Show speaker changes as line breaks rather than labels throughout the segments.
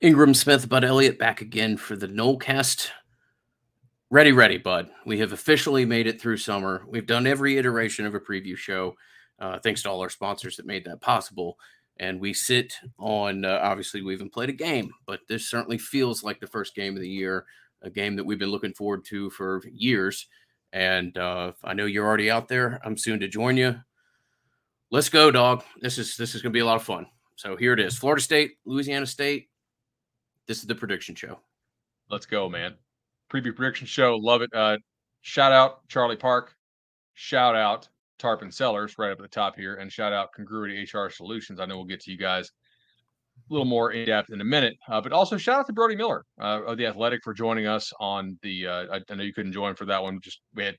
Ingram Smith, Bud Elliott back again for the Nolecast. Ready, ready, Bud. We have officially made it through summer. We've done every iteration of a preview show. Uh, thanks to all our sponsors that made that possible. And we sit on, uh, obviously, we haven't played a game, but this certainly feels like the first game of the year, a game that we've been looking forward to for years. And uh, I know you're already out there. I'm soon to join you. Let's go, dog. This is this is going to be a lot of fun. So here it is: Florida State, Louisiana State, this is the prediction show.
Let's go, man. Preview prediction show. Love it. Uh, shout out Charlie Park. Shout out Tarpon Cellars right up at the top here. And shout out Congruity HR Solutions. I know we'll get to you guys a little more in depth in a minute. Uh, but also shout out to Brody Miller uh, of the Athletic for joining us on the. Uh, I, I, know you couldn't join for that one. Just we had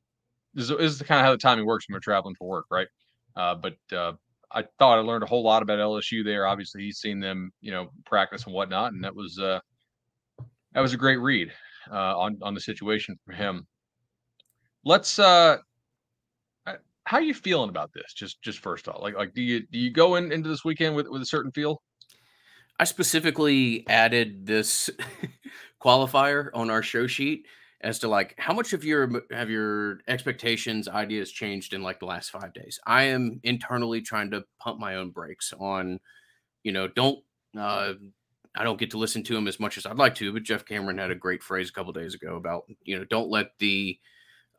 this is, this is kind of how the timing works when we're traveling for work, right? Uh, but uh, I thought I learned a whole lot about LSU there. Obviously, he's seen them, you know, practice and whatnot, and that was uh, that was a great read uh, on on the situation for him. Let's. uh uh, How are you feeling about this? Just just first off, like like do you do you go in into this weekend with with a certain feel?
I specifically added this qualifier on our show sheet as to like how much of your have your expectations ideas changed in like the last five days? I am internally trying to pump my own brakes on you know don't uh i don't get to listen to him as much as i'd like to but jeff cameron had a great phrase a couple days ago about you know don't let the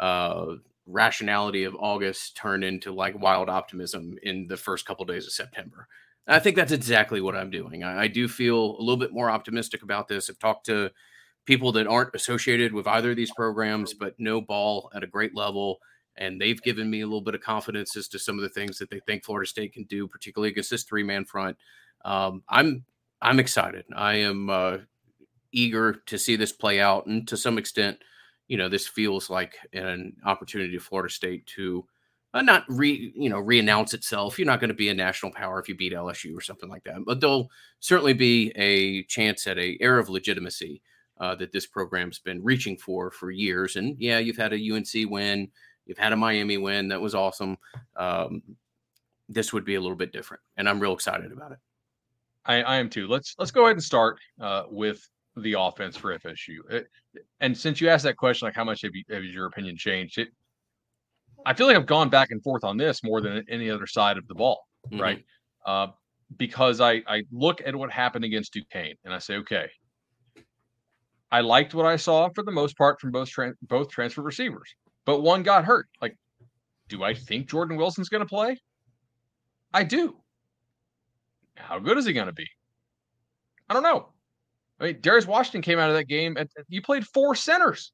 uh rationality of august turn into like wild optimism in the first couple days of september. I think that's exactly what i'm doing. I, I do feel a little bit more optimistic about this. I've talked to people that aren't associated with either of these programs, but know ball at a great level. And they've given me a little bit of confidence as to some of the things that they think Florida State can do, particularly against this three man front. Um, I'm I'm excited. I am uh, eager to see this play out, and to some extent, you know, this feels like an opportunity for Florida State to uh, not re you know re-announce itself. You're not going to be a national power if you beat LSU or something like that, but there'll certainly be a chance at a air of legitimacy uh, that this program's been reaching for for years. And yeah, you've had a UNC win, you've had a Miami win that was awesome. Um, this would be a little bit different, and I'm real excited about it.
I, I am too. Let's let's go ahead and start uh, with the offense for FSU. It, uh, and since you asked that question, like how much have, you, have your opinion changed? It, I feel like I've gone back and forth on this more than any other side of the ball, mm-hmm. right? Uh, because I I look at what happened against Duquesne and I say, okay, I liked what I saw for the most part from both tra- both transfer receivers, but one got hurt. Like, do I think Jordan Wilson's going to play? I do. How good is he going to be? I don't know. I mean, Darius Washington came out of that game. and you played four centers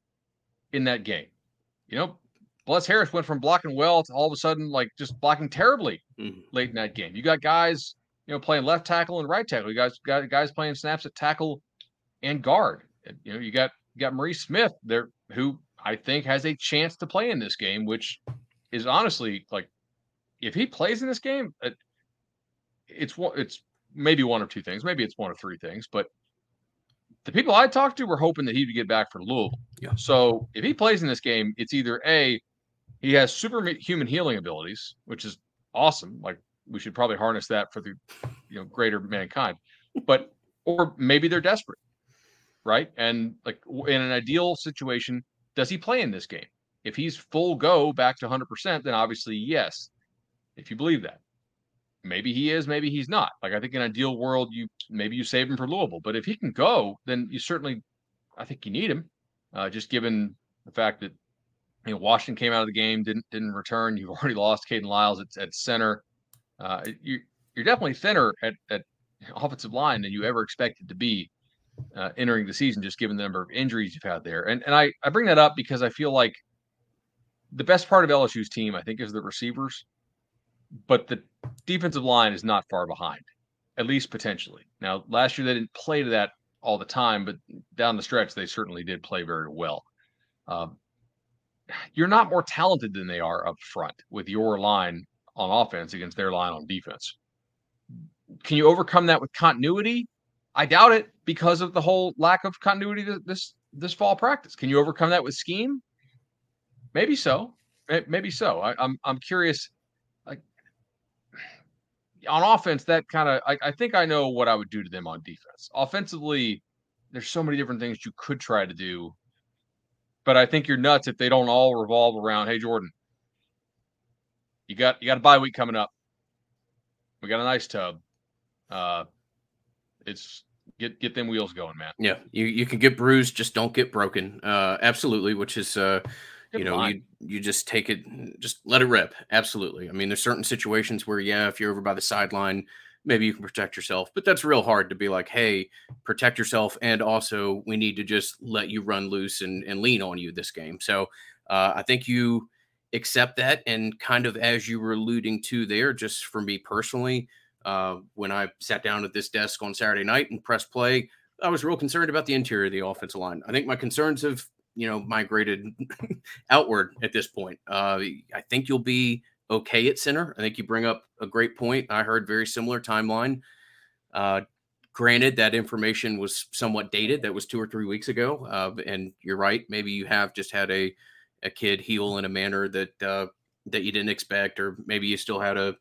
in that game. You know, Bless Harris went from blocking well to all of a sudden like just blocking terribly mm-hmm. late in that game. You got guys, you know, playing left tackle and right tackle. You guys got guys playing snaps at tackle and guard you know, you got you got Maurice Smith there, who I think has a chance to play in this game, which is honestly like, if he plays in this game, uh, it's one, it's maybe one or two things, maybe it's one or three things, but the people I talked to were hoping that he would get back for Louisville. Yeah. So if he plays in this game, it's either a he has superhuman healing abilities, which is awesome. Like we should probably harness that for the you know greater mankind, but or maybe they're desperate right? And like in an ideal situation, does he play in this game? If he's full go back to 100%, then obviously yes. If you believe that, maybe he is, maybe he's not. Like I think in an ideal world, you maybe you save him for Louisville, but if he can go, then you certainly, I think you need him. Uh, just given the fact that you know Washington came out of the game, didn't didn't return. You've already lost Kayden Lyles at, at center. Uh, you you're definitely thinner at at offensive line than you ever expected to be uh, entering the season, just given the number of injuries you've had there. And and I I bring that up because I feel like the best part of LSU's team, I think, is the receivers, but the defensive line is not far behind, at least potentially. Now, last year they didn't play to that all the time, but down the stretch they certainly did play very well. Um, you're not more talented than they are up front with your line on offense against their line on defense. Can you overcome that with continuity? I doubt it because of the whole lack of continuity this this fall practice. Can you overcome that with scheme? Maybe so. Maybe so. I, am I'm, I'm curious. Like on offense, that kind of I, I think I know what I would do to them on defense. Offensively, there's so many different things you could try to do. But I think you're nuts if they don't all revolve around, hey Jordan, you got you got a bye week coming up. We got a nice tub. Uh it's get get them wheels going, man.
Yeah, you you can get bruised, just don't get broken. Uh absolutely, which is uh Good you know, line. you you just take it, just let it rip. Absolutely. I mean, there's certain situations where, yeah, if you're over by the sideline, maybe you can protect yourself, but that's real hard to be like, hey, protect yourself, and also we need to just let you run loose and, and lean on you this game. So uh, I think you accept that, and kind of as you were alluding to there, just for me personally, uh, when I sat down at this desk on Saturday night and pressed play, I was real concerned about the interior of the offensive line. I think my concerns have you know migrated outward at this point. Uh, I think you'll be okay at center. I think you bring up a great point. I heard very similar timeline. Uh, granted, that information was somewhat dated. That was two or three weeks ago. Uh, and you're right. Maybe you have just had a a kid heal in a manner that uh, that you didn't expect, or maybe you still had a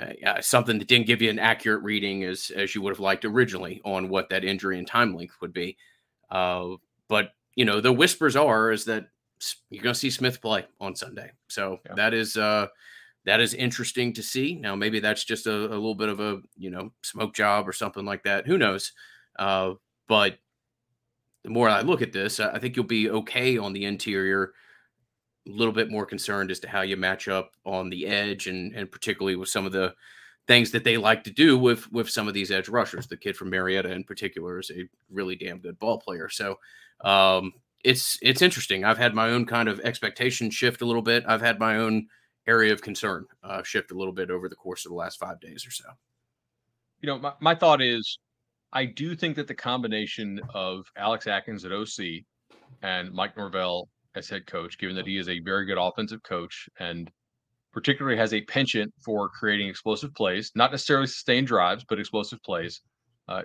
uh, something that didn't give you an accurate reading as as you would have liked originally on what that injury and time length would be. Uh, but you know, the whispers are is that you're going to see Smith play on Sunday. So yeah. that is uh that is interesting to see. Now maybe that's just a, a, little bit of a you know smoke job or something like that. Who knows? Uh, but the more I look at this, I think you'll be okay on the interior. A little bit more concerned as to how you match up on the edge, and and particularly with some of the things that they like to do with with some of these edge rushers. The kid from Marietta in particular is a really damn good ball player. So um, it's it's interesting. I've had my own kind of expectation shift a little bit. I've had my own area of concern uh, shift a little bit over the course of the last five days or so.
You know, my, my thought is I do think that the combination of Alex Atkins at OC and Mike Norvell as head coach, given that he is a very good offensive coach and particularly has a penchant for creating explosive plays, not necessarily sustained drives, but explosive plays. Uh,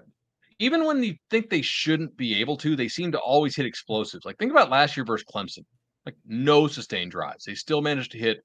even when you think they shouldn't be able to, they seem to always hit explosives. Like think about last year versus Clemson, like no sustained drives. They still managed to hit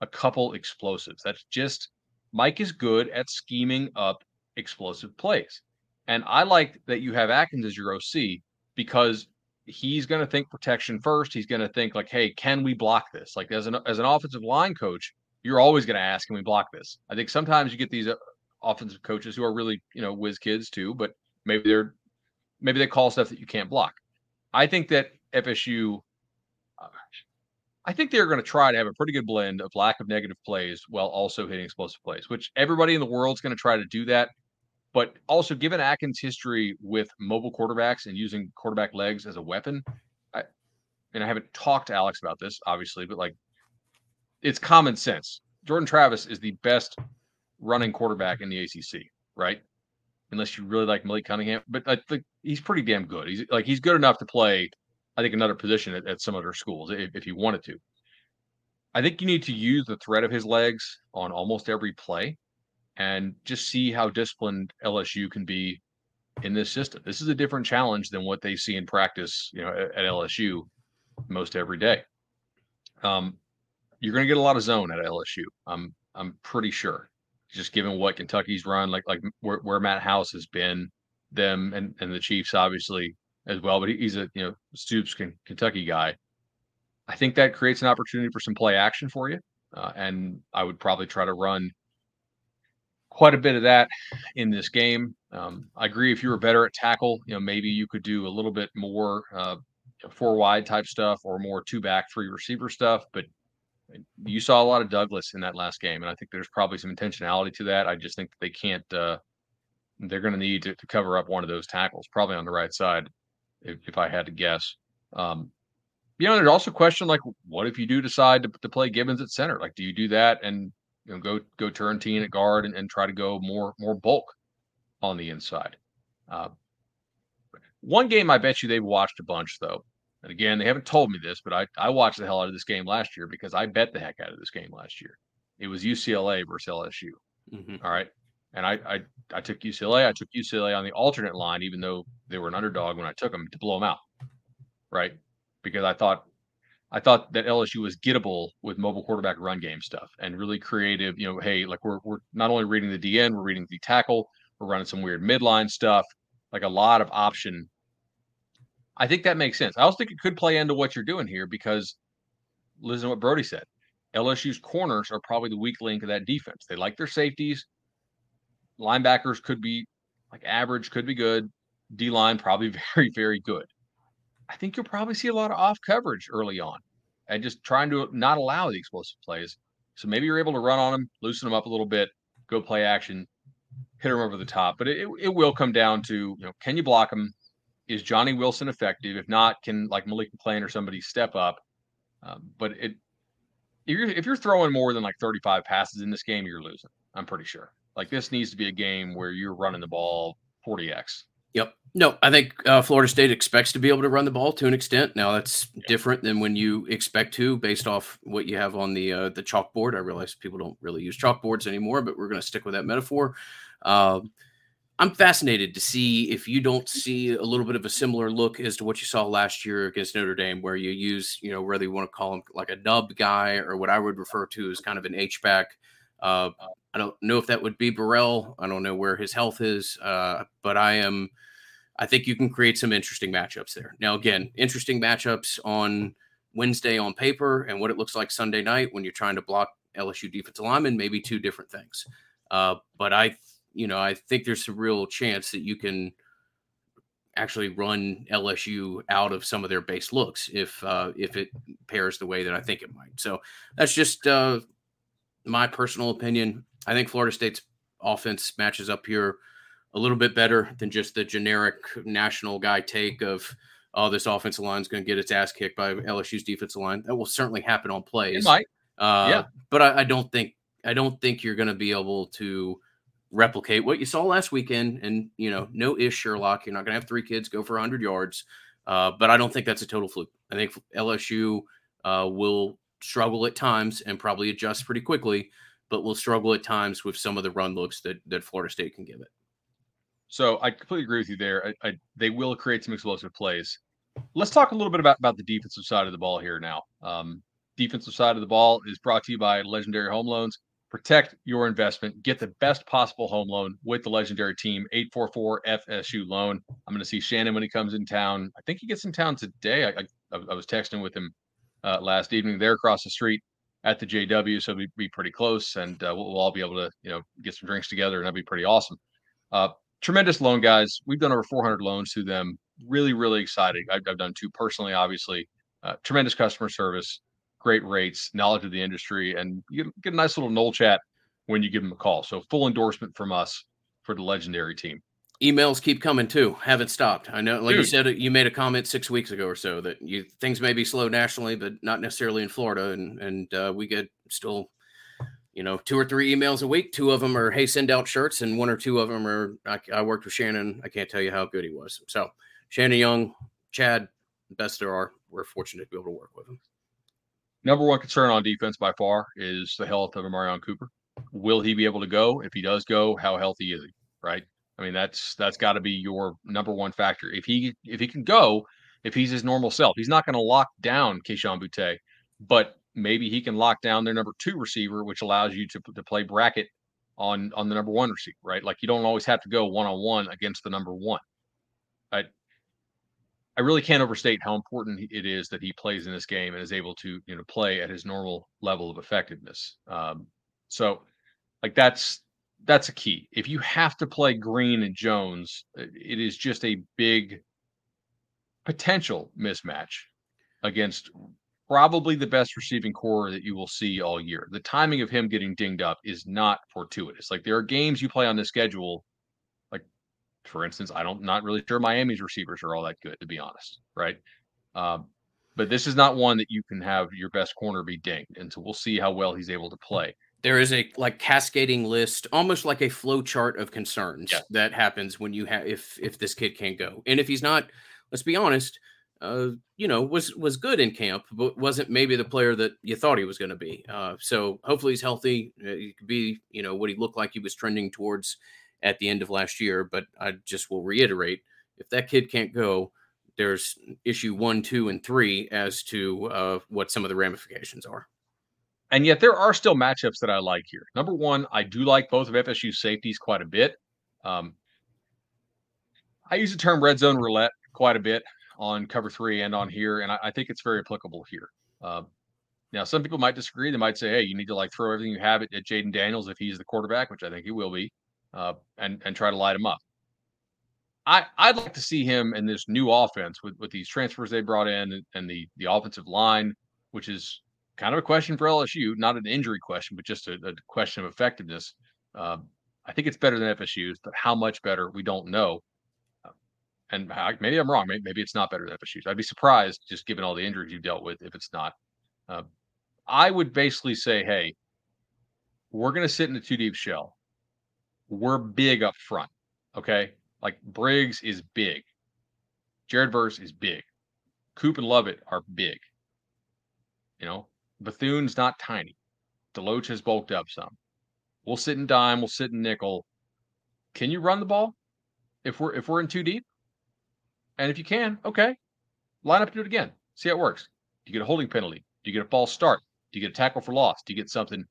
a couple explosives. That's just Mike is good at scheming up explosive plays. And I like that you have Atkins as your OC because he's going to think protection first. He's going to think like, hey, can we block this? Like as an as an offensive line coach, you're always going to ask, can we block this? I think sometimes you get these uh, offensive coaches who are really, you know, whiz kids too, but Maybe they're maybe they call stuff that you can't block. I think that FSU, uh, I think they're going to try to have a pretty good blend of lack of negative plays while also hitting explosive plays, which everybody in the world is going to try to do that. But also, given Atkins' history with mobile quarterbacks and using quarterback legs as a weapon, I, and I haven't talked to Alex about this, obviously, but like it's common sense. Jordan Travis is the best running quarterback in the ACC, right? unless you really like Malik Cunningham. But I think he's pretty damn good. He's like he's good enough to play, I think, another position at, at some other schools if, if he wanted to. I think you need to use the threat of his legs on almost every play and just see how disciplined LSU can be in this system. This is a different challenge than what they see in practice, you know, at, at LSU most every day. Um, you're going to get a lot of zone at LSU. I'm I'm pretty sure just given what Kentucky's run, like like where, where Matt House has been, them and, and the Chiefs obviously as well. But he's a you know Stoops Kentucky guy. I think that creates an opportunity for some play action for you, uh, and I would probably try to run quite a bit of that in this game. Um, I agree. If you were better at tackle, you know maybe you could do a little bit more uh, four wide type stuff or more two back three receiver stuff, but you saw a lot of Douglas in that last game, and I think there's probably some intentionality to that. I just think they can't. Uh, they're going to need to cover up one of those tackles, probably on the right side, if, if I had to guess. Um, you know, there's also a question like, what if you do decide to, to play Gibbons at center? Like, do you do that and you know go go Turnetine at guard and, and try to go more more bulk on the inside? Uh, one game I bet you they've watched a bunch though and again, they haven't told me this, but I, I watched the hell out of this game last year because I bet the heck out of this game last year. It was UCLA versus LSU. Mm-hmm. All right. And I, I I took UCLA. I took UCLA on the alternate line, even though they were an underdog when I took them to blow them out. Right. Because I thought I thought that LSU was gettable with mobile quarterback run game stuff and really creative. You know, hey, like we're we're not only reading the DN, we're reading the tackle, we're running some weird midline stuff, like a lot of option. I think that makes sense. I also think it could play into what you're doing here because listen to what Brody said. LSU's corners are probably the weak link of that defense. They like their safeties. Linebackers could be like average, could be good. D line probably very, very good. I think you'll probably see a lot of off coverage early on and just trying to not allow the explosive plays. So maybe you're able to run on them, loosen them up a little bit, go play action, hit them over the top. But it, it will come down to, you know, can you block them? Is Johnny Wilson effective? If not, can like Malik McClain or somebody step up? Um, but it, if you're if you're throwing more than like 35 passes in this game, you're losing. I'm pretty sure. Like this needs to be a game where you're running the ball 40x.
Yep. No, I think uh, Florida State expects to be able to run the ball to an extent. Now that's yeah. different than when you expect to, based off what you have on the uh, the chalkboard. I realize people don't really use chalkboards anymore, but we're going to stick with that metaphor. Uh, I'm fascinated to see if you don't see a little bit of a similar look as to what you saw last year against Notre Dame, where you use, you know, whether you want to call him like a nub guy or what I would refer to as kind of an H back. Uh, I don't know if that would be Burrell. I don't know where his health is, uh, but I am I think you can create some interesting matchups there. Now, again, interesting matchups on Wednesday on paper and what it looks like Sunday night when you're trying to block LSU defensive linemen, maybe two different things. Uh, but I, you know, I think there's a real chance that you can actually run LSU out of some of their base looks if uh, if it pairs the way that I think it might. So that's just uh, my personal opinion. I think Florida State's offense matches up here a little bit better than just the generic national guy take of oh this offensive line is going to get its ass kicked by LSU's defensive line. That will certainly happen on plays.
It might.
Uh, yeah. But I, I, don't think I don't think you're going to be able to replicate what you saw last weekend. And you know, no ish Sherlock. You're not going to have three kids go for 100 yards. Uh, but I don't think that's a total fluke. I think LSU uh, will struggle at times and probably adjust pretty quickly, but will struggle at times with some of the run looks that that Florida State can give it.
So I completely agree with you there. I, I, they will create some explosive plays. Let's talk a little bit about, about the defensive side of the ball here now. Um, defensive side of the ball is brought to you by Legendary Home Loans. Protect your investment. Get the best possible home loan with the Legendary team. 844 FSU loan. I'm going to see Shannon when he comes in town. I think he gets in town today. I, I, I was texting with him uh, last evening. There across the street at the JW, so we'd be pretty close, and uh, we'll, we'll, all be able to you know get some drinks together, and that'd be pretty awesome. Uh, tremendous loan guys. We've done over 400 loans to them. Really, really exciting. I've, I've done two personally, obviously. Uh, tremendous customer service, great rates, knowledge of the industry, and you get, get a nice little Nole chat when you give them a call. So full endorsement from us for the legendary team.
Emails keep coming too. Haven't stopped. I know, like Dude. you said, you made a comment six weeks ago or so that you things may be slow nationally, but not necessarily in Florida, and and uh, we get still you know, two or three emails a week. Two of them are, hey, send out shirts, and one or two of them are, I, I, worked with Shannon. I can't tell you how good he was. So, Shannon Young, Chad, best there are. We're fortunate to be able to work with him.
Number one concern on defense by far is the health of Omarion Cooper. Will he be able to go? If he does go, how healthy is he? Right. I mean, that's that's got to be your number one factor. If he if he can go, if he's his normal self, he's not going to lock down Kayshon Boutte, but maybe he can lock down their number two receiver, which allows you to, to play bracket on on the number one receiver, right? Like you don't always have to go one on one against the number one. I I really can't overstate how important it is that he plays in this game and is able to you know play at his normal level of effectiveness. Um, so like that's that's a key. If you have to play Green and Jones, it is just a big potential mismatch against probably the best receiving corps that you will see all year. The timing of him getting dinged up is not fortuitous. Like there are games you play on the schedule, like for instance, I don't not really sure Miami's receivers are all that good to be honest, right? Um, but this is not one that you can have your best corner be dinged, and so we'll see how well he's able to play.
There is a like cascading list, almost like a flow chart of concerns yeah. that happens when you have if if this kid can't go, and if he's not, let's be honest, uh, you know, was was good in camp, but wasn't maybe the player that you thought he was going to be. Uh, so hopefully he's healthy. Uh, he could be, you know, what he looked like he was trending towards at the end of last year. But I just will reiterate, if that kid can't go, there's issue one, two, and three as to uh, what some of the ramifications are.
And yet there are still matchups that I like here. Number one, I do like both of FSU's safeties quite a bit. Um, I use the term red zone roulette quite a bit on cover three and on here, and I, I think it's very applicable here. Uh, now, some people might disagree. They might say, "Hey, you need to like throw everything you have at, at Jayden Daniels if he's the quarterback," which I think he will be, uh, and and try to light him up. I I'd like to see him in this new offense with with these transfers they brought in and, and the the offensive line, which is kind of a question for LSU, not an injury question, but just a, a question of effectiveness. Uh, I think it's better than FSU's, but how much better we don't know. Uh, and maybe I'm wrong. Maybe, maybe, it's not better than FSU's. I'd be surprised, just given all the injuries you've dealt with, if it's not. Uh, I would basically say, hey, we're going to sit in the two deep shell. We're big up front. Okay. Like Briggs is big. Jared Verse is big. Coop and Lovett are big. You know, Bethune's not tiny. Deloach has bulked up some. We'll sit in dime. We'll sit in nickel. Can you run the ball if we're if we're in two deep? And if you can, okay, line up and do it again. See how it works. Do you get a holding penalty? Do you get a false start? Do you get a tackle for loss? Do you get something?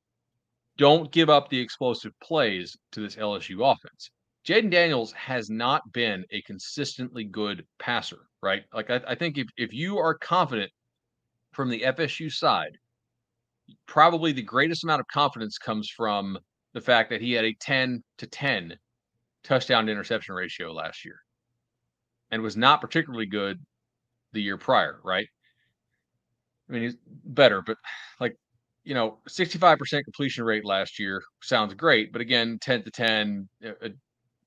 Don't give up the explosive plays to this LSU offense. Jayden Daniels has not been a consistently good passer, right? Like I, I think if, if you are confident from the FSU side, probably the greatest amount of confidence comes from the fact that he had a 10 to 10 touchdown to interception ratio last year and was not particularly good the year prior, right? I mean, he's better, but like, you know, 65% completion rate last year sounds great. But again, 10 to 10, uh,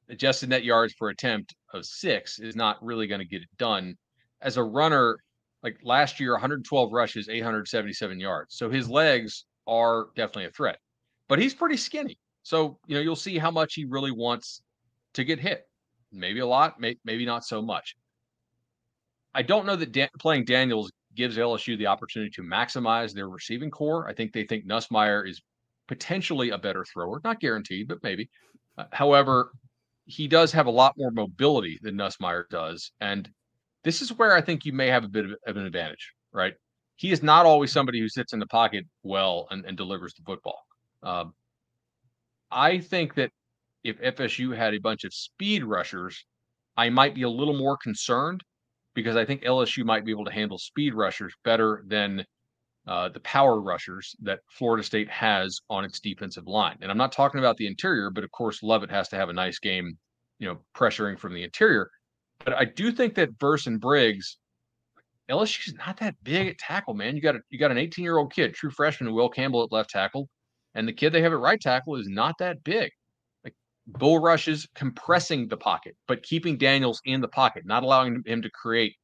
adjusted net yards per attempt of six is not really going to get it done. As a runner, like last year, 112 rushes, 877 yards. So his legs are definitely a threat, but he's pretty skinny. So, you know, you'll see how much he really wants to get hit. Maybe a lot, may, maybe not so much. I don't know that Dan- playing Daniels gives LSU the opportunity to maximize their receiving corps. I think they think Nussmeier is potentially a better thrower, not guaranteed, but maybe. Uh, however, he does have a lot more mobility than Nussmeier does. And this is where I think you may have a bit of, an advantage, right? He is not always somebody who sits in the pocket well and, and delivers the football. Um, I think that if FSU had a bunch of speed rushers, I might be a little more concerned because I think LSU might be able to handle speed rushers better than uh, the power rushers that Florida State has on its defensive line. And I'm not talking about the interior, but of course, Lovett has to have a nice game, you know, pressuring from the interior. But I do think that Verse and Briggs, LSU's not that big at tackle, man. You got a, you got an 18 year old kid, true freshman Will Campbell at left tackle, and the kid they have at right tackle is not that big. Like bull rushes, compressing the pocket, but keeping Daniels in the pocket, not allowing him to create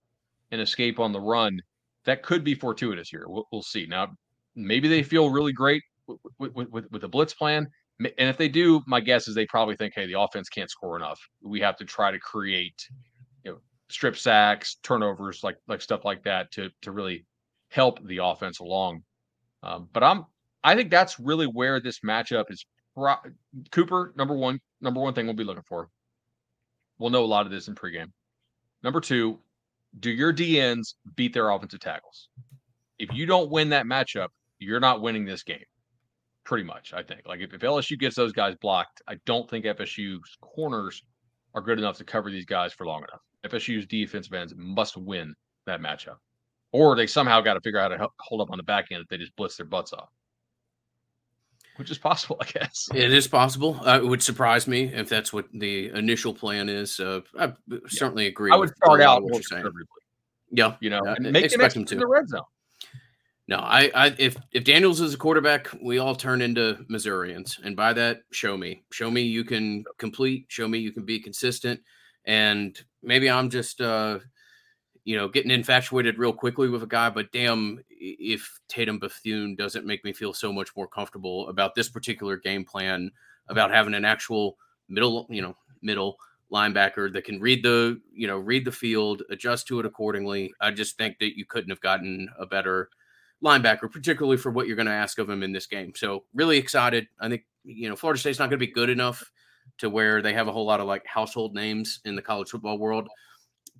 an escape on the run. That could be fortuitous here. We'll, we'll see. Now, maybe they feel really great with, with, with, with the blitz plan. And if they do, my guess is they probably think, hey, the offense can't score enough. We have to try to create, strip sacks, turnovers, like like stuff like that to to really help the offense along. Um, but I'm I think that's really where this matchup is. Pro- Cooper, number one, number one thing we'll be looking for. We'll know a lot of this in pregame. Number two, do your DNs beat their offensive tackles? If you don't win that matchup, you're not winning this game. Pretty much, I think. Like if, if LSU gets those guys blocked, I don't think FSU's corners are good enough to cover these guys for long enough. FSU's defensive ends must win that matchup, or they somehow got to figure out how to hold up on the back end if they just blitz their butts off which is possible, I guess.
It is possible. Uh, it would surprise me if that's what the initial plan is. Uh, I yeah. certainly agree.
I would start out what you're saying.
Yeah,
you know, and make expect him to the red zone.
No, I, I, if if Daniels is a quarterback, we all turn into Missourians, and by that, show me, show me you can complete, show me you can be consistent, and maybe I'm just, uh, you know, getting infatuated real quickly with a guy, but damn, if Tatum Bethune doesn't make me feel so much more comfortable about this particular game plan, about having an actual middle, you know, middle linebacker that can read the, you know, read the field, adjust to it accordingly. I just think that you couldn't have gotten a better linebacker, particularly for what you're going to ask of him in this game. So really excited. I think, you know, Florida State's not going to be good enough to where they have a whole lot of like household names in the college football world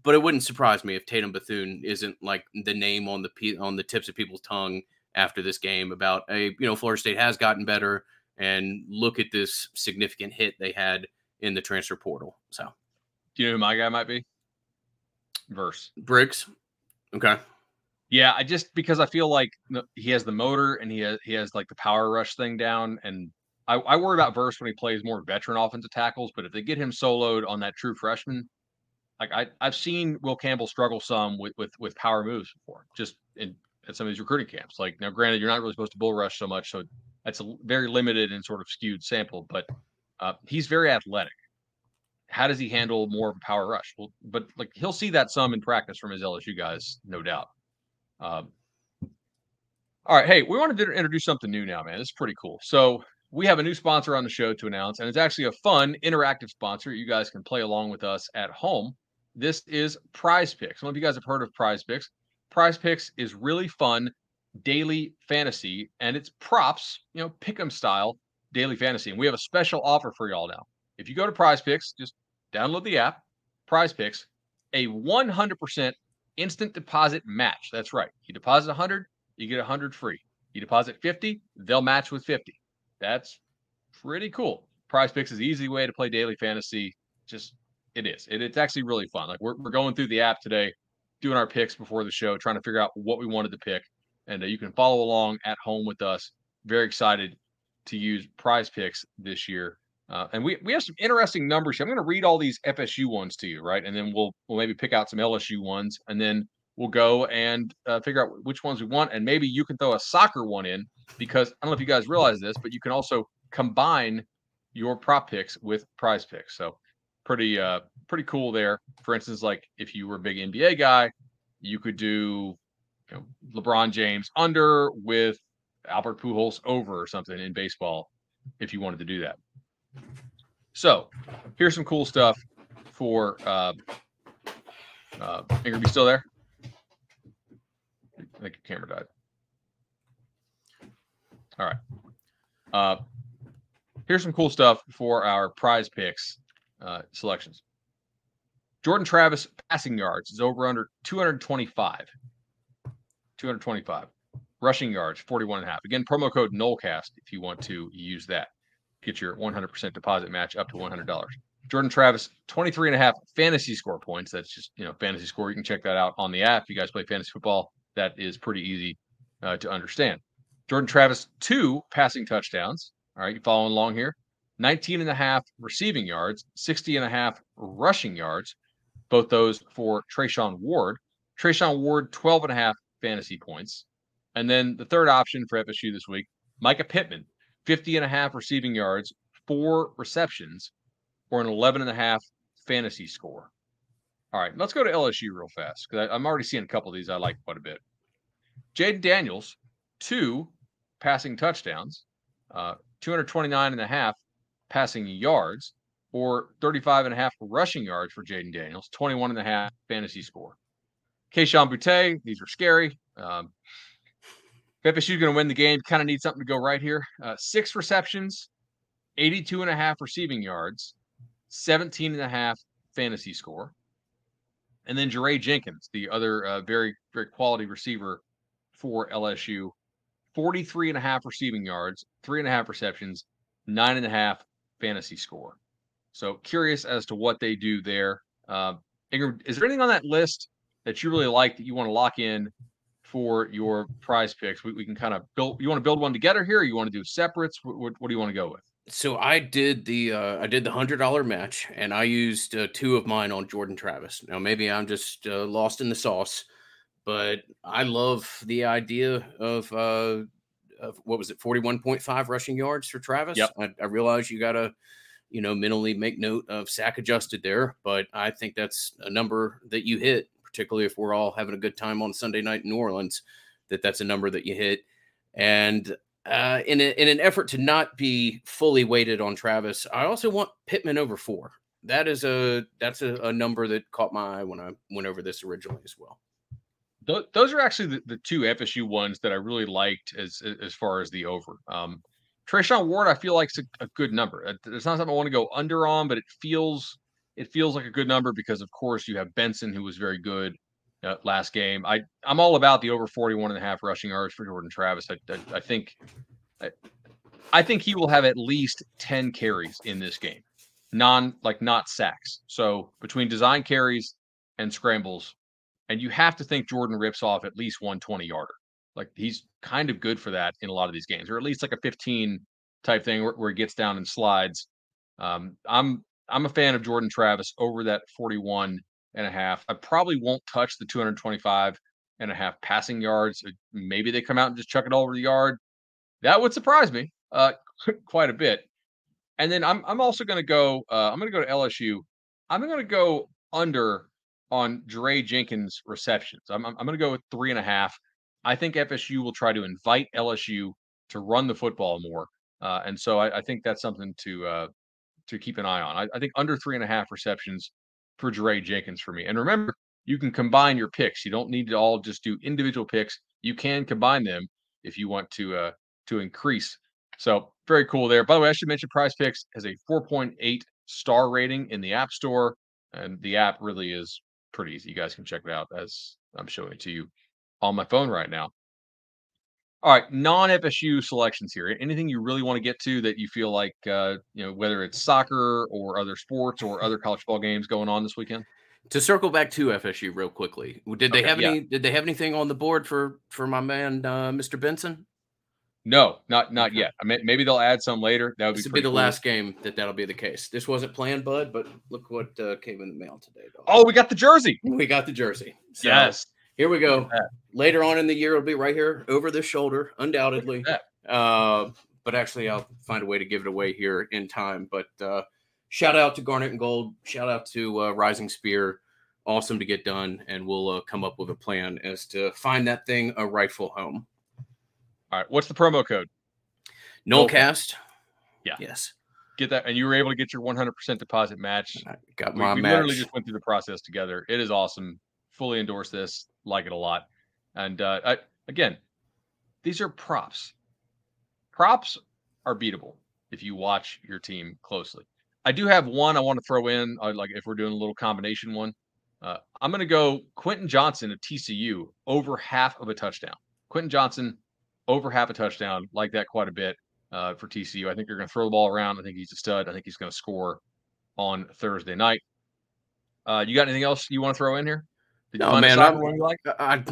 but it wouldn't surprise me if Tatum Bethune isn't like the name on the on the tips of people's tongue after this game about a you know Florida State has gotten better and look at this significant hit they had in the transfer portal. So,
do you know who my guy might be? Verse
Briggs. Okay.
Yeah, I just because I feel like he has the motor and he has he has like the power rush thing down, and I, I worry about Verse when he plays more veteran offensive tackles. But if they get him soloed on that true freshman, like I I've seen Will Campbell struggle some with with with power moves before, just in at some of these recruiting camps. Like now, granted, you're not really supposed to bull rush so much, so that's a very limited and sort of skewed sample. But uh, he's very athletic. How does he handle more of a power rush? Well, but like he'll see that some in practice from his LSU guys, no doubt. Um, all right, hey, we wanted to introduce something new now, man. This is pretty cool. So we have a new sponsor on the show to announce, and it's actually a fun, interactive sponsor. You guys can play along with us at home. This is Prize Picks. Some of you guys have heard of Prize Picks. Prize Picks is really fun daily fantasy, and it's props, you know, pick'em style daily fantasy. And we have a special offer for y'all now. If you go to Prize Picks, just download the app, Prize Picks, a 100% instant deposit match. That's right. You deposit 100, you get 100 free. You deposit 50, they'll match with 50. That's pretty cool. Prize Picks is the easy way to play daily fantasy. Just it is. It, it's actually really fun. Like we're, we're going through the app today, doing our picks before the show, trying to figure out what we wanted to pick. And uh, you can follow along at home with us. Very excited to use prize picks this year. Uh, and we, we have some interesting numbers. Here. I'm going to read all these FSU ones to you, right? And then we'll we'll maybe pick out some LSU ones, and then we'll go and uh, figure out which ones we want. And maybe you can throw a soccer one in because I don't know if you guys realize this, but you can also combine your prop picks with prize picks. So pretty uh pretty cool there. For instance, like if you were a big NBA guy, you could do you know, LeBron James under with Albert Pujols over or something in baseball if you wanted to do that. So here's some cool stuff for uh, uh, Ingram. You still there? I think your camera died. All right. Uh, here's some cool stuff for our prize picks uh, selections. Jordan Travis passing yards is over under 225. 225. Rushing yards, 41 and a half. Again, promo code NOLECAST if you want to use that. Get your 100% deposit match up to $100. Jordan Travis, 23 and a half fantasy score points. That's just, you know, fantasy score. You can check that out on the app. If you guys play fantasy football, that is pretty easy uh, to understand. Jordan Travis, two passing touchdowns. All right, you following along here. 19 and a half receiving yards, 60 and a half rushing yards, both those for Treshaun Ward. Treshaun Ward, 12 and a half fantasy points. And then the third option for FSU this week, Mycah Pittman, 50 and a half receiving yards, four receptions, or an 11 and a half fantasy score. All right, let's go to LSU real fast because I'm already seeing a couple of these I like quite a bit. Jayden Daniels, two passing touchdowns, uh, 229 and a half passing yards or 35 and a half rushing yards for Jayden Daniels, 21 and a half fantasy score. Kayshon Boutte, these are scary. Um, FSU is going to win the game, kind of need something to go right here. Uh, six receptions, 82 and a half receiving yards, 17 and a half fantasy score. And then Jaray Jenkins, the other uh, very, very quality receiver for LSU, 43 and a half receiving yards, three and a half receptions, nine and a half fantasy score. So curious as to what they do there. Uh, Ingram, is there anything on that list that you really like that you want to lock in for your prize picks? We, we can kind of build. You want to build one together here, or you want to do separates? What, what, what do you want to go with?
So I did the uh, I did the hundred dollar match, and I used uh, two of mine on Jordan Travis. Now maybe I'm just uh, lost in the sauce, but I love the idea of uh, of what was it, 41.5 rushing yards for Travis.
Yep.
I, I realize you got to, you know, mentally make note of sack adjusted there, but I think that's a number that you hit, particularly if we're all having a good time on Sunday night in New Orleans, that that's a number that you hit. And uh, in, a, in an effort to not be fully weighted on Travis, I also want Pittman over four. That is a that's a, a number that caught my eye when I went over this originally as well
those are actually the, the, two FSU ones that I really liked as as far as the over. Um, Treshaun Ward, I feel like it's a, a, good number. It's not something I want to go under on, but it feels it feels like a good number because, of course, you have Benson, who was very good uh, last game. I I'm all about the over 41 and a half rushing yards for Jordan Travis. I I, I think I, I think he will have at least 10 carries in this game, non like not sacks. So between design carries and scrambles, and you have to think Jordan rips off at least one 20 yarder. Like he's kind of good for that in a lot of these games, or at least like a 15 type thing where, where he gets down and slides. Um, I'm I'm a fan of Jordan Travis over that 41 and a half. I probably won't touch the 225 and a half passing yards. Maybe they come out and just chuck it all over the yard. That would surprise me uh, quite a bit. And then I'm I'm also going to go. Uh, I'm going to go to LSU. I'm going to go under on Dre Jenkins receptions. I'm I'm, going to go with three and a half. I think FSU will try to invite LSU to run the football more, uh, and so I, I, think that's something to uh, to keep an eye on. I, I, think under three and a half receptions for Dre Jenkins for me. And remember, you can combine your picks. You don't need to all just do individual picks. You can combine them if you want to uh, to increase. So very cool there. By the way, I should mention Prize Picks has a 4.8 star rating in the App Store, and the app really is pretty easy. You guys can check it out as I'm showing it to you on my phone right now. All right, non-FSU selections here. Anything you really want to get to that you feel like, uh, you know, whether it's soccer or other sports or other college ball games going on this weekend?
To circle back to FSU real quickly, did they okay, have yeah. any? Did they have anything on the board for for my man, uh, Mr. Benson?
No, not not yet. I mean, maybe they'll add some later. That would
this
be,
be the
cool.
last game that that'll be the case. This wasn't planned, bud, but look what uh, came in the mail today. Though.
Oh, we got the jersey.
We got the jersey.
So, yes.
Here we go. Later on in the year, it'll be right here over the shoulder, undoubtedly. Uh, but actually, I'll find a way to give it away here in time. But uh, shout out to Garnet and Gold. Shout out to uh, Rising Spear. Awesome to get done, and we'll uh, come up with a plan as to find that thing a rightful home.
All right, what's the promo code?
Nolecast.
Yeah.
Yes.
Get that, and you were able to get your 100% deposit match.
I got my
we,
we
literally just went through the process together. It is awesome. Fully endorse this like it a lot. And uh, I, again, these are props. Props are beatable if you watch your team closely. I do have one I want to throw in, uh, like if we're doing a little combination one. Uh, I'm going to go Quentin Johnston of TCU over half of a touchdown. Quentin Johnston over half a touchdown, like that quite a bit uh, for TCU. I think they're going to throw the ball around. I think he's a stud. I think he's going to score on Thursday night. Uh, you got anything else you want to throw in here?
Did no, man, I'm, like? I,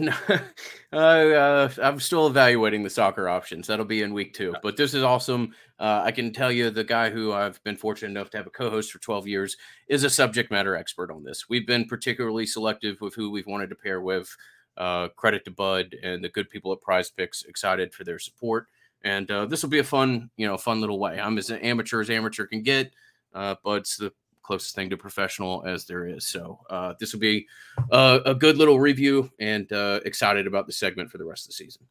I, uh, I'm still evaluating the soccer options. That'll be in week two. But this is awesome. Uh, I can tell you the guy who I've been fortunate enough to have a co-host for 12 years is a subject matter expert on this. We've been particularly selective with who we've wanted to pair with. Uh, credit to Bud and the good people at Prize Picks. Excited for their support, and uh, this will be a fun, you know, fun little way. I'm as amateur as amateur can get. Uh, Bud's the closest thing to professional as there is. So uh, this will be uh, a good little review and uh, excited about the segment for the rest of the season.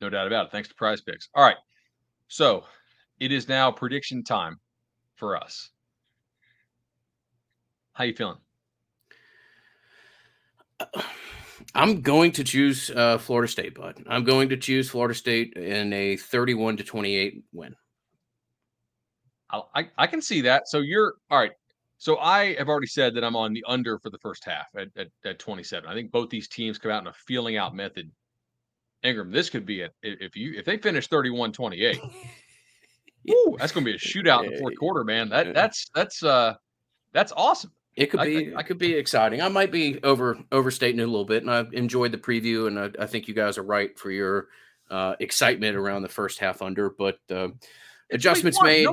No doubt about it. Thanks to Prize Picks. All right, so it is now prediction time for us. How you feeling?
I'm going to choose uh, Florida State, bud. I'm going to choose Florida State in a 31 to 28 win.
I, I can see that. So you're all right. So I have already said that I'm on the under for the first half at, at, at 27. I think both these teams come out in a feeling out method. Ingram, this could be it. If you if they finish 31 28, that's gonna be a shootout in the fourth quarter, man. That that's that's uh that's awesome.
It could be. I, I, could be exciting. I might be over overstating it a little bit, and I enjoyed the preview, and I, I think you guys are right for your uh, excitement around the first half under. But uh, adjustments made,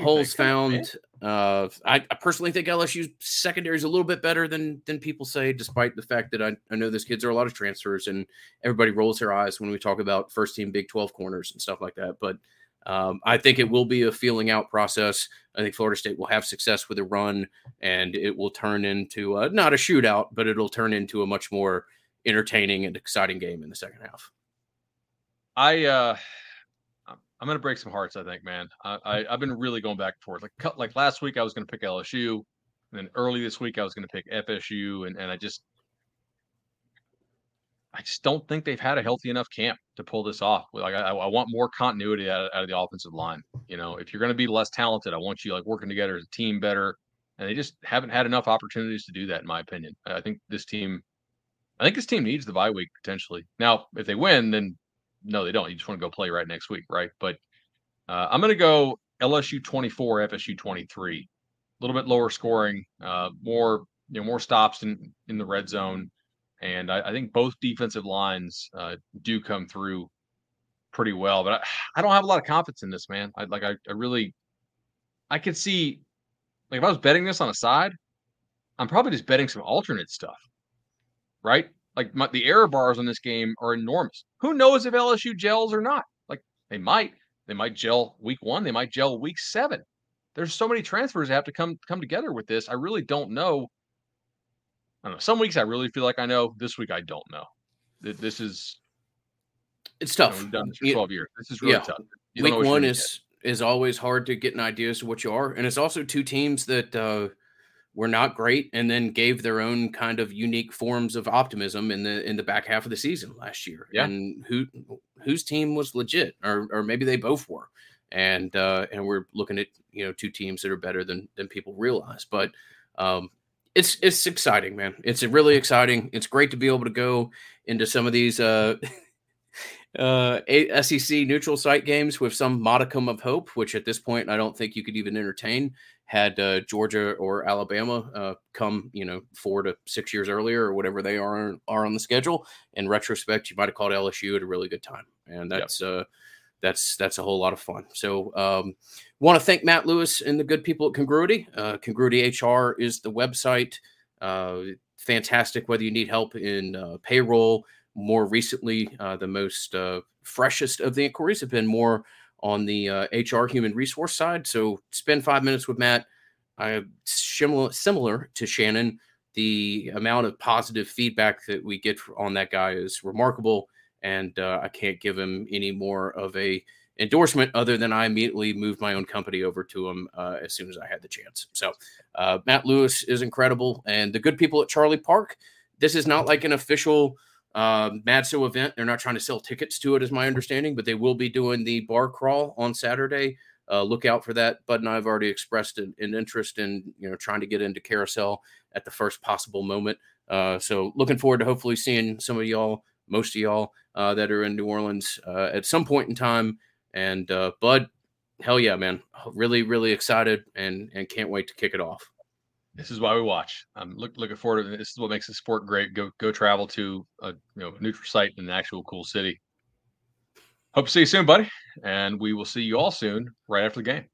holes found. Uh, I, I, personally think LSU's secondary is a little bit better than than people say, despite the fact that I, I know those kids are a lot of transfers and everybody rolls their eyes when we talk about first team Big 12 corners and stuff like that. But um, I think it will be a feeling out process. I think Florida State will have success with a run and it will turn into a, not a shootout, but it'll turn into a much more entertaining and exciting game in the second half.
I, uh, I'm going to break some hearts. I think, man. I, I have been really going back and forth. Like like last week, I was going to pick LSU, and then early this week, I was going to pick FSU, and and I just I just don't think they've had a healthy enough camp to pull this off. Like I, I want more continuity out of, out of the offensive line. You know, if you're going to be less talented, I want you like working together as a team better. and they just haven't had enough opportunities to do that, in my opinion. I think this team, I think this team needs the bye week potentially. Now, if they win, then no, they don't. You just want to go play right next week, right? But uh, I'm going to go LSU 24, FSU 23. A little bit lower scoring, uh, more you know, more stops in in the red zone, and I, I think both defensive lines uh, do come through pretty well. But I, I, don't have a lot of confidence in this, man. I like I, I really, I could see like if I was betting this on a side, I'm probably just betting some alternate stuff, right? Like my, the error bars on this game are enormous. Who knows if LSU gels or not? Like they might, they might gel week one, they might gel week seven. There's so many transfers that have to come come together with this. I really don't know. I don't know. Some weeks I really feel like I know. This week I don't know. This is
it's tough.
You know, we've done this for 12 years. This is really yeah. tough.
You week one is get. is always hard to get an idea as to what you are, and it's also two teams that uh, were not great and then gave their own kind of unique forms of optimism in the in the back half of the season last year.
Yeah.
And who whose team was legit, or or maybe they both were. And uh, and we're looking at you know two teams that are better than than people realize. But um, it's it's exciting, man. It's really exciting. It's great to be able to go into some of these uh, uh, SEC neutral site games with some modicum of hope, which at this point I don't think you could even entertain had uh, Georgia or Alabama uh, come, you know, four to six years earlier or whatever they are are on the schedule. In retrospect, you might have called LSU at a really good time, and that's yep. uh, that's that's a whole lot of fun. So, um, want to thank Matt Lewis and the good people at Congruity. Uh, Congruity HR is the website. Uh, fantastic. Whether you need help in uh, payroll, more recently, uh, the most uh, freshest of the inquiries have been more on the uh, HR human resource side. So spend five minutes with Matt. I similar similar to Shannon. The amount of positive feedback that we get on that guy is remarkable, and uh, I can't give him any more of a endorsement other than I immediately moved my own company over to him uh, as soon as I had the chance. So uh, Matt Lewis is incredible, and the good people at Charlie Park. This is not like an official uh, Madso event. They're not trying to sell tickets to it, is my understanding, but they will be doing the bar crawl on Saturday. Uh, look out for that. Bud and I have already expressed an, an, interest in you know trying to get into carousel at the first possible moment. Uh, so looking forward to hopefully seeing some of y'all, most of y'all uh, that are in New Orleans uh, at some point in time. And uh, Bud, hell yeah, man! Really, really excited and and can't wait to kick it off
this is why we watch. I'm look, looking forward to this. Is what makes the sport great. Go go travel to a you know neutral site in an actual cool city. Hope to see you soon, buddy, and we will see you all soon right after the game.